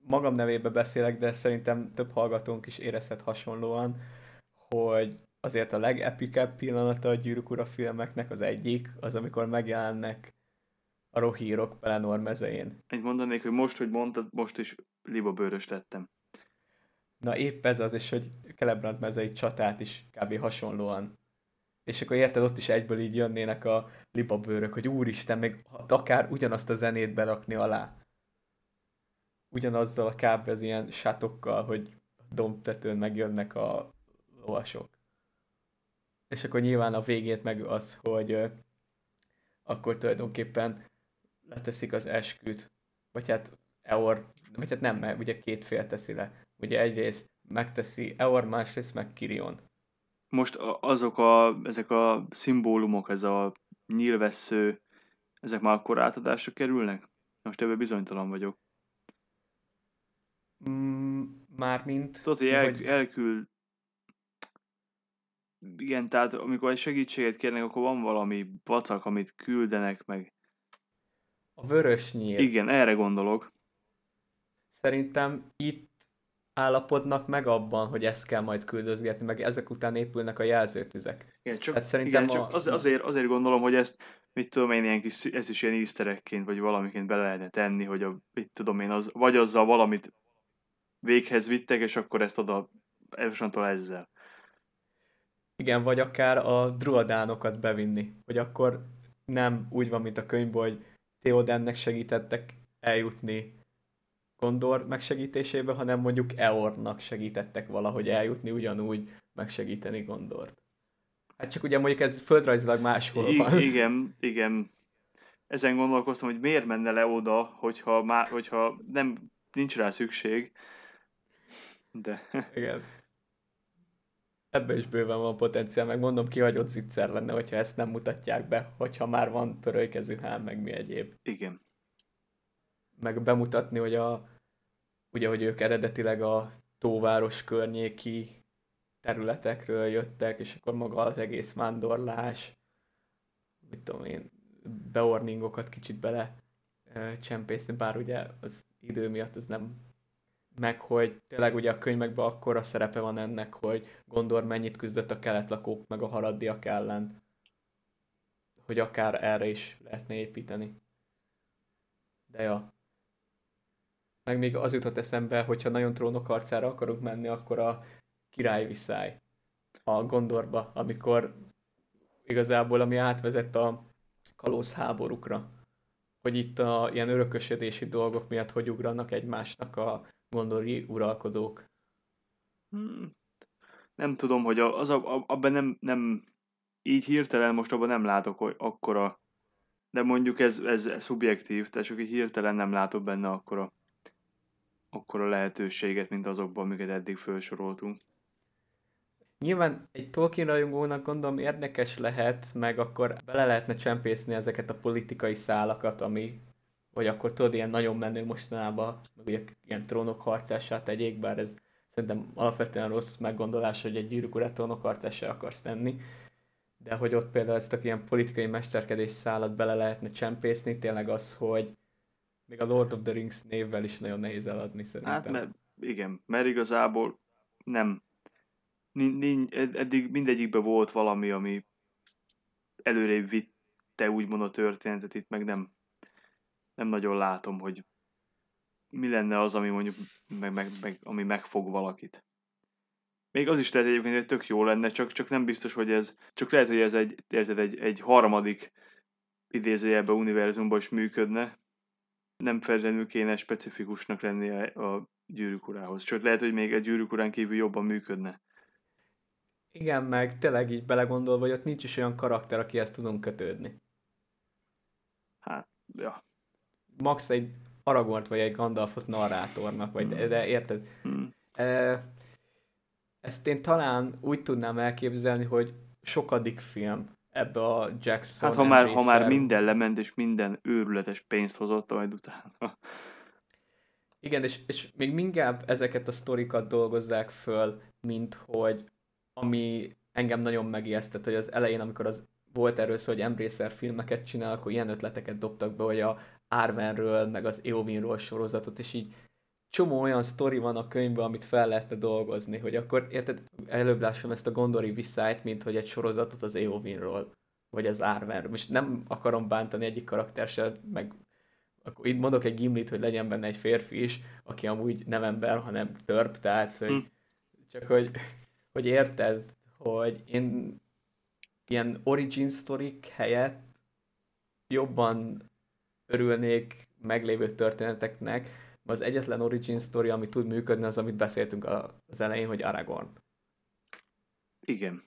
Magam nevébe beszélek, de szerintem több hallgatónk is érezhet hasonlóan, hogy azért a legepikebb pillanata a Gyűrűk Ura filmeknek az egyik, az amikor megjelennek a rohírok Pelenor mezején. Egy mondanék, hogy most, hogy mondtad, most is libabőrös lettem. Na épp ez az, és hogy Celebrant mezei csatát is kb. hasonlóan. És akkor érted, ott is egyből így jönnének a libabőrök, hogy úristen, meg akár ugyanazt a zenét berakni alá. Ugyanazzal a kábez ilyen sátokkal, hogy dombtetőn megjönnek a lovasok. És akkor nyilván a végét meg az, hogy akkor tulajdonképpen leteszik az esküt, vagy hát Eor, vagy hát nem, mert ugye két fél teszi le. Ugye egyrészt megteszi Eor, másrészt meg Kirion. Most azok a, ezek a szimbólumok, ez a nyílvessző, ezek már akkor átadásra kerülnek? Most ebben bizonytalan vagyok. Mm, Mármint... Tudod, hogy, el, elküld... Igen, tehát amikor egy segítséget kérnek, akkor van valami vacak, amit küldenek meg. A vörös nyíl. Igen, erre gondolok. Szerintem itt állapodnak meg abban, hogy ezt kell majd küldözgetni, meg ezek után épülnek a jelzőtüzek. Igen, csak, hát szerintem igen, csak az, azért, azért gondolom, hogy ezt, mit tudom én, ilyen kis, ez is ilyen easter vagy valamiként bele lehetne tenni, hogy a, mit tudom én, az, vagy azzal valamit véghez vittek, és akkor ezt oda, elsőntől ezzel. Igen, vagy akár a druadánokat bevinni, hogy akkor nem úgy van, mint a könyvben, hogy Theodennek segítettek eljutni Gondor megsegítésébe, hanem mondjuk Eornak segítettek valahogy eljutni ugyanúgy megsegíteni Gondort. Hát csak ugye mondjuk ez földrajzilag máshol I- van. Igen, igen. Ezen gondolkoztam, hogy miért menne le oda, hogyha, má, hogyha nem, nincs rá szükség. De... Igen. Ebben is bőven van potenciál, meg mondom, kihagyott zicser lenne, hogyha ezt nem mutatják be, hogyha már van pörölykező hám, meg mi egyéb. Igen meg bemutatni, hogy a, ugye, hogy ők eredetileg a tóváros környéki területekről jöttek, és akkor maga az egész vándorlás, mit tudom én, beorningokat kicsit bele csempészni, bár ugye az idő miatt ez nem meg, hogy tényleg ugye a könyvekben akkor a szerepe van ennek, hogy Gondor mennyit küzdött a keletlakók meg a haraddiak ellen, hogy akár erre is lehetne építeni. De ja, meg még az jutott eszembe, hogyha nagyon trónok arcára akarunk menni, akkor a király viszály a Gondorba, amikor igazából ami átvezett a kalóz háborúkra, hogy itt a ilyen örökösödési dolgok miatt hogy ugranak egymásnak a gondori uralkodók. Hmm. Nem tudom, hogy az, a, abban nem, nem így hirtelen most abban nem látok hogy akkora, de mondjuk ez, ez szubjektív, tehát csak így hirtelen nem látok benne akkora, akkora lehetőséget, mint azokban, amiket eddig felsoroltunk. Nyilván egy Tolkien rajongónak gondolom érdekes lehet, meg akkor bele lehetne csempészni ezeket a politikai szálakat, ami, vagy akkor tudod, ilyen nagyon menő mostanában, meg ugye ilyen trónok harcását tegyék, bár ez szerintem alapvetően rossz meggondolás, hogy egy gyűrűk urát trónok harcásra akarsz tenni, de hogy ott például ezt a ilyen politikai mesterkedés szállat bele lehetne csempészni, tényleg az, hogy még a Lord of the Rings névvel is nagyon nehéz eladni szerintem. Hát mert, igen, mert igazából nem, nincs, eddig mindegyikben volt valami, ami előrébb vitte úgymond a történetet, itt meg nem, nem nagyon látom, hogy mi lenne az, ami mondjuk meg, meg, meg, ami megfog valakit. Még az is lehet egyébként, hogy tök jó lenne, csak, csak nem biztos, hogy ez, csak lehet, hogy ez egy, érted, egy, egy harmadik idézőjelben univerzumban is működne. Nem feltétlenül kéne specifikusnak lennie a gyűrűk urához. Csak lehet, hogy még egy gyűrűk urán kívül jobban működne. Igen, meg tényleg így belegondolva, hogy ott nincs is olyan karakter, akihez tudunk kötődni. Hát, ja. Max egy Aragornt vagy egy Gandalfot narrátornak, vagy, de, de érted? Hmm. Ezt én talán úgy tudnám elképzelni, hogy sokadik film ebbe a Jackson. Hát ha már, ha már minden lement, és minden őrületes pénzt hozott majd utána. Igen, és, és még inkább ezeket a sztorikat dolgozzák föl, mint hogy ami engem nagyon megijesztett, hogy az elején, amikor az volt erről szó, hogy Embracer filmeket csinál, akkor ilyen ötleteket dobtak be, hogy a Arvenről, meg az Eowynról sorozatot, és így csomó olyan sztori van a könyvben, amit fel lehetne dolgozni, hogy akkor érted, előbb lássam ezt a Gondori visszájt, mint hogy egy sorozatot az Eowynról, vagy az Arvenről. Most nem akarom bántani egyik karakter se, meg akkor itt mondok egy gimlit, hogy legyen benne egy férfi is, aki amúgy nem ember, hanem törp, tehát hogy hm. csak hogy hogy érted, hogy én ilyen origin story helyett jobban örülnék meglévő történeteknek, az egyetlen origin story, ami tud működni, az, amit beszéltünk az elején, hogy Aragorn. Igen.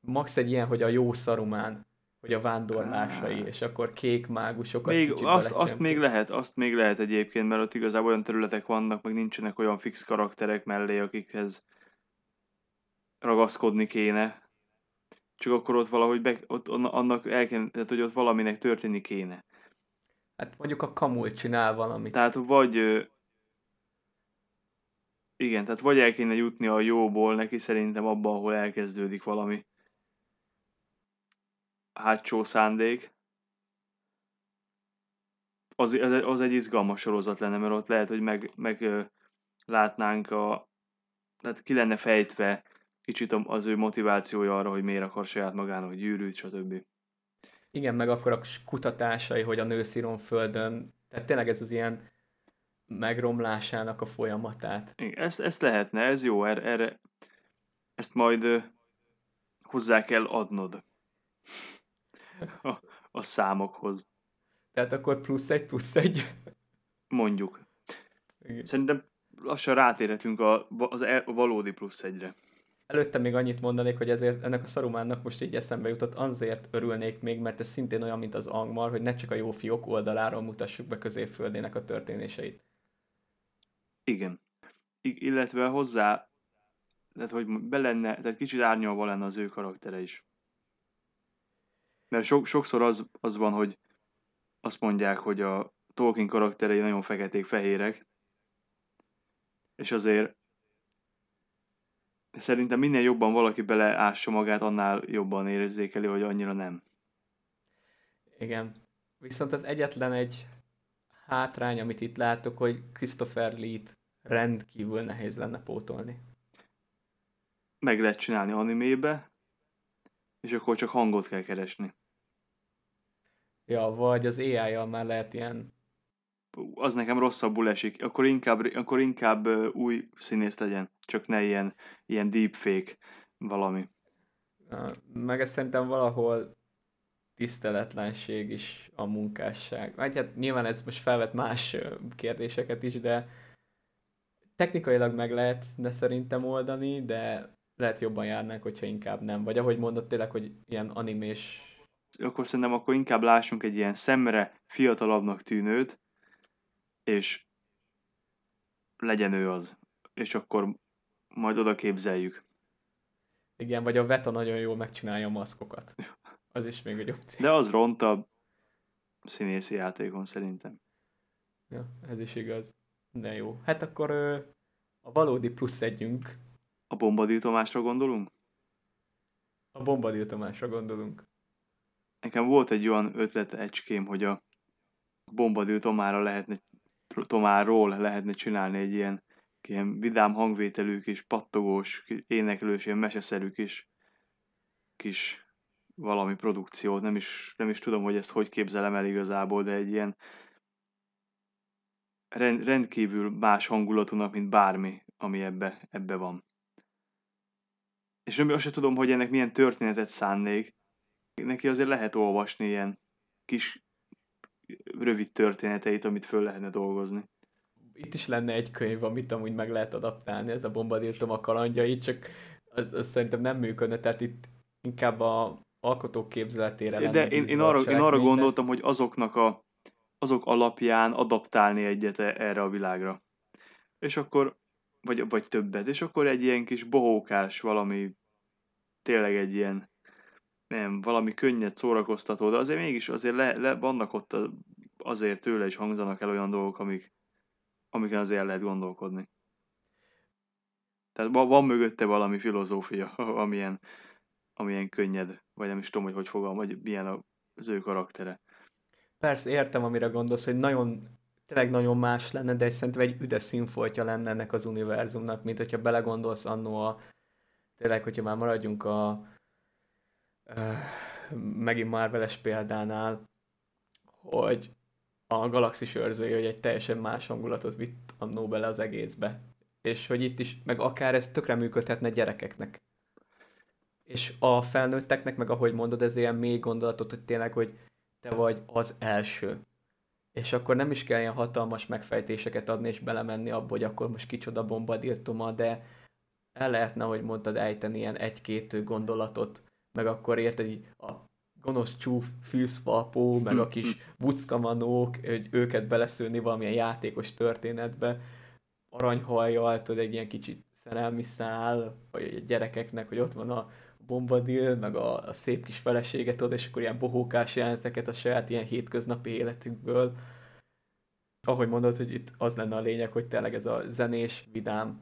Max egy ilyen, hogy a jó szarumán, hogy a vándorlásai, ah. és akkor kék mágusokat még azt, azt még lehet, azt még lehet egyébként, mert ott igazából olyan területek vannak, meg nincsenek olyan fix karakterek mellé, akikhez ragaszkodni kéne, csak akkor ott valahogy be, ott annak el kéne, tehát hogy ott valaminek történni kéne. Hát mondjuk a kamul csinál valamit. Tehát vagy igen, tehát vagy el kéne jutni a jóból neki szerintem abban, ahol elkezdődik valami hátsó szándék. Az, az, az egy izgalmas sorozat lenne, mert ott lehet, hogy meg, meg látnánk a tehát ki lenne fejtve kicsit az ő motivációja arra, hogy miért akar saját magának gyűrűt, stb. Igen, meg akkor a kutatásai, hogy a nőszíron földön, tehát tényleg ez az ilyen megromlásának a folyamatát. Igen, ezt, ezt lehetne, ez jó, erre, erre ezt majd hozzá kell adnod a, a számokhoz. Tehát akkor plusz egy, plusz egy. Mondjuk. Igen. Szerintem lassan rátérhetünk a, az a valódi plusz egyre. Előtte még annyit mondanék, hogy ezért ennek a szarumánnak most így eszembe jutott, azért örülnék még, mert ez szintén olyan, mint az Angmar, hogy ne csak a jó fiók oldaláról mutassuk be középföldének a történéseit. Igen. I- illetve hozzá, tehát hogy be lenne, tehát kicsit árnyalva lenne az ő karaktere is. Mert so- sokszor az, az van, hogy azt mondják, hogy a Tolkien karakterei nagyon feketék-fehérek, és azért szerintem minél jobban valaki beleássa magát, annál jobban érzékeli, hogy annyira nem. Igen. Viszont az egyetlen egy hátrány, amit itt látok, hogy Christopher Lee-t rendkívül nehéz lenne pótolni. Meg lehet csinálni animébe, és akkor csak hangot kell keresni. Ja, vagy az AI-jal már lehet ilyen az nekem rosszabbul esik. Akkor inkább, akkor inkább új színész legyen, csak ne ilyen, ilyen deepfake valami. Meg ezt szerintem valahol tiszteletlenség is a munkásság. Vagy hát nyilván ez most felvet más kérdéseket is, de technikailag meg lehet de szerintem oldani, de lehet jobban járnánk, hogyha inkább nem. Vagy ahogy mondott tényleg, hogy ilyen animés... Akkor szerintem akkor inkább lássunk egy ilyen szemre fiatalabbnak tűnőt, és legyen ő az. És akkor majd oda képzeljük. Igen, vagy a Veta nagyon jól megcsinálja a maszkokat. Az is még egy opció. De az ront a színészi játékon szerintem. Ja, ez is igaz. De jó. Hát akkor a valódi plusz együnk. A Bombadil Tomásra gondolunk? A Bombadil Tomásra gondolunk. Nekem volt egy olyan ötlet egykém, hogy a Bombadil Tomára lehetne, Tomáról lehetne csinálni egy ilyen, ilyen vidám hangvételű kis pattogós, éneklős, ilyen meseszerű kis, kis valami produkciót. Nem is, nem is tudom, hogy ezt hogy képzelem el igazából, de egy ilyen rend, rendkívül más hangulatúnak, mint bármi, ami ebbe, ebbe van. És nem, azt sem tudom, hogy ennek milyen történetet szánnék. Neki azért lehet olvasni ilyen kis rövid történeteit, amit föl lehetne dolgozni. Itt is lenne egy könyv, amit amúgy meg lehet adaptálni, ez a bombadírtom a kalandjait, csak az, az szerintem nem működne, tehát itt inkább a alkotók képzeletére lenne. De én, én, arra, én arra gondoltam, hogy azoknak a azok alapján adaptálni egyet e- erre a világra. És akkor, vagy, vagy többet, és akkor egy ilyen kis bohókás valami, tényleg egy ilyen, nem, valami könnyed szórakoztató, de azért mégis azért le, le, vannak ott azért tőle is hangzanak el olyan dolgok, amik, amiken azért el lehet gondolkodni. Tehát van mögötte valami filozófia, amilyen, amilyen könnyed, vagy nem is tudom, hogy hogy fogalm, vagy milyen az ő karaktere. Persze értem, amire gondolsz, hogy nagyon, tényleg nagyon más lenne, de szerintem egy üdes színfoltja lenne ennek az univerzumnak, mint hogyha belegondolsz annó a, tényleg, hogyha már maradjunk a megint Marveles példánál, hogy a galaxis őrzője, hogy egy teljesen más hangulatot vitt annó bele az egészbe. És hogy itt is, meg akár ez tökre működhetne gyerekeknek. És a felnőtteknek, meg ahogy mondod, ez ilyen mély gondolatot, hogy tényleg, hogy te vagy az első. És akkor nem is kell ilyen hatalmas megfejtéseket adni, és belemenni abba, hogy akkor most kicsoda bombadiltoma, de el lehetne, hogy mondtad, ejteni ilyen egy-két gondolatot, meg akkor érted, a gonosz csúf fűszfalpó, meg a kis buckamanók, hogy őket beleszőni valamilyen játékos történetbe, aranyhajjal, tudod, egy ilyen kicsit szerelmi szál, vagy a gyerekeknek, hogy ott van a bombadil, meg a, a szép kis feleséget od, és akkor ilyen bohókás jeleneteket a saját ilyen hétköznapi életükből. Ahogy mondod, hogy itt az lenne a lényeg, hogy tényleg ez a zenés, vidám,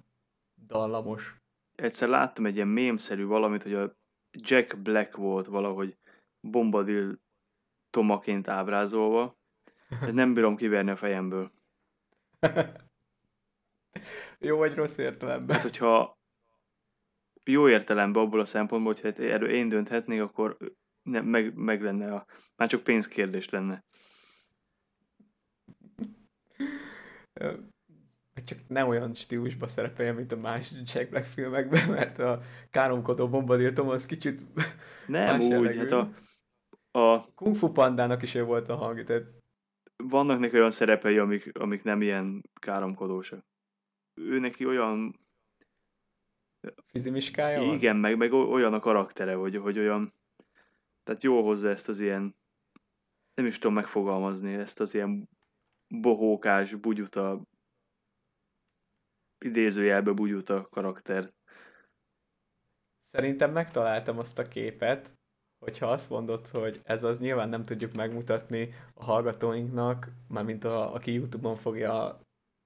dallamos. Egyszer láttam egy ilyen mémszerű valamit, hogy a Jack Black volt valahogy bombadil tomaként ábrázolva, de nem bírom kiverni a fejemből. Jó vagy rossz értelemben? Hát, hogyha jó értelemben abból a szempontból, hogy hát erről én dönthetnék, akkor ne, meg, meg lenne a... Már csak pénzkérdés lenne. Csak nem olyan stílusba szerepeljen, mint a más Jack Black filmekben, mert a káromkodó bombadírtom az kicsit Nem úgy, jellegű. hát a, a... Kung Fu Pandának is ő volt a hang, tehát... Vannak neki olyan szerepei, amik, amik nem ilyen káromkodósak. Ő neki olyan Fizimiskája van? Igen, meg, meg olyan a karaktere, hogy, hogy olyan, tehát jó hozza ezt az ilyen, nem is tudom megfogalmazni, ezt az ilyen bohókás, bugyuta, idézőjelbe bugyuta karakter. Szerintem megtaláltam azt a képet, hogyha azt mondod, hogy ez az nyilván nem tudjuk megmutatni a hallgatóinknak, mármint a, aki Youtube-on fogja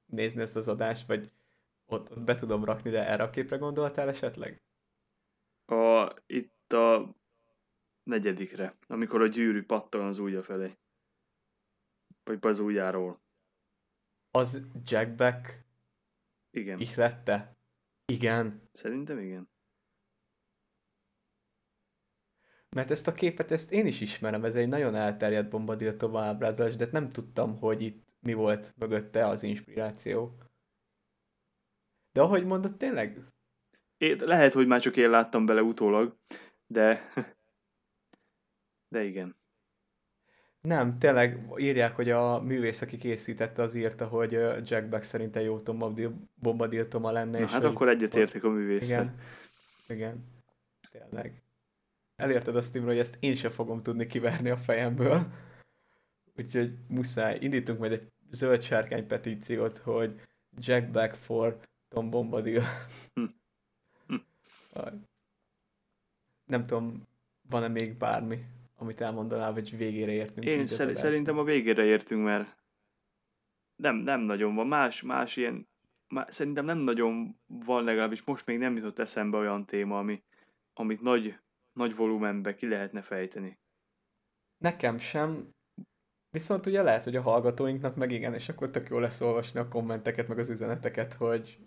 nézni ezt az adást, vagy ott, ott be tudom rakni, de erre a képre gondoltál esetleg? A, itt a negyedikre, amikor a gyűrű pattan az ujja felé. Vagy az ujjáról. Az Jack Beck igen. ihlette? Igen. Szerintem igen. Mert ezt a képet, ezt én is ismerem, ez egy nagyon elterjedt bombadil továbbrázolás, de nem tudtam, hogy itt mi volt mögötte az inspiráció. De ahogy mondod, tényleg? É, lehet, hogy már csak én láttam bele utólag, de... De igen. Nem, tényleg írják, hogy a művész, aki készítette, az írta, hogy Jack Beck szerint egy jó bombadil Toma lenne. Na, és hát akkor egyetértek a művész. Igen. Igen. Tényleg. Elérted azt, Imre, hogy ezt én sem fogom tudni kiverni a fejemből. Úgyhogy muszáj. Indítunk majd egy zöld sárkány petíciót, hogy Jack Black for Tom Bombadil. Hm. Hm. Nem tudom, van-e még bármi, amit elmondanál, vagy végére értünk? Én szer- szerintem a végére értünk, mert nem, nem nagyon van. Más, más ilyen, má, szerintem nem nagyon van legalábbis most még nem jutott eszembe olyan téma, ami, amit nagy, nagy volumenbe ki lehetne fejteni. Nekem sem, viszont ugye lehet, hogy a hallgatóinknak meg igen, és akkor tök jó lesz olvasni a kommenteket, meg az üzeneteket, hogy,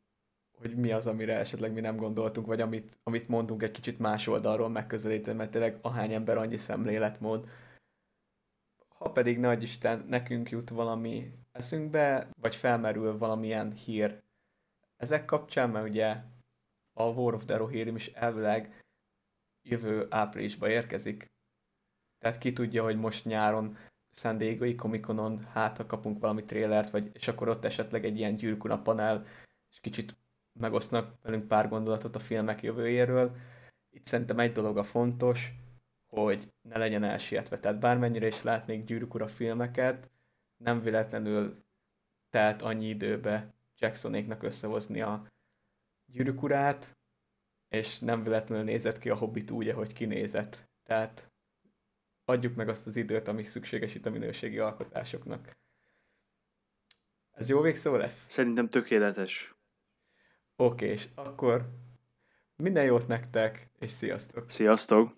hogy mi az, amire esetleg mi nem gondoltunk, vagy amit, amit mondunk egy kicsit más oldalról megközelíteni, mert tényleg ahány ember annyi szemléletmód. Ha pedig nagy Isten nekünk jut valami eszünkbe, vagy felmerül valamilyen hír ezek kapcsán, mert ugye a War of the Rohirrim is elvileg jövő áprilisba érkezik. Tehát ki tudja, hogy most nyáron San Diego-i Comic-Conon hát, ha kapunk valami trélert, vagy, és akkor ott esetleg egy ilyen gyűrkuna panel, és kicsit megosztnak velünk pár gondolatot a filmek jövőjéről. Itt szerintem egy dolog a fontos, hogy ne legyen elsietve. Tehát bármennyire is látnék gyűrűk filmeket, nem véletlenül telt annyi időbe Jacksonéknak összehozni a gyűrűk és nem véletlenül nézett ki a Hobbit úgy, ahogy kinézett. Tehát adjuk meg azt az időt, ami szükséges itt a minőségi alkotásoknak. Ez jó végszó lesz? Szerintem tökéletes. Oké, és akkor minden jót nektek, és sziasztok! Sziasztok!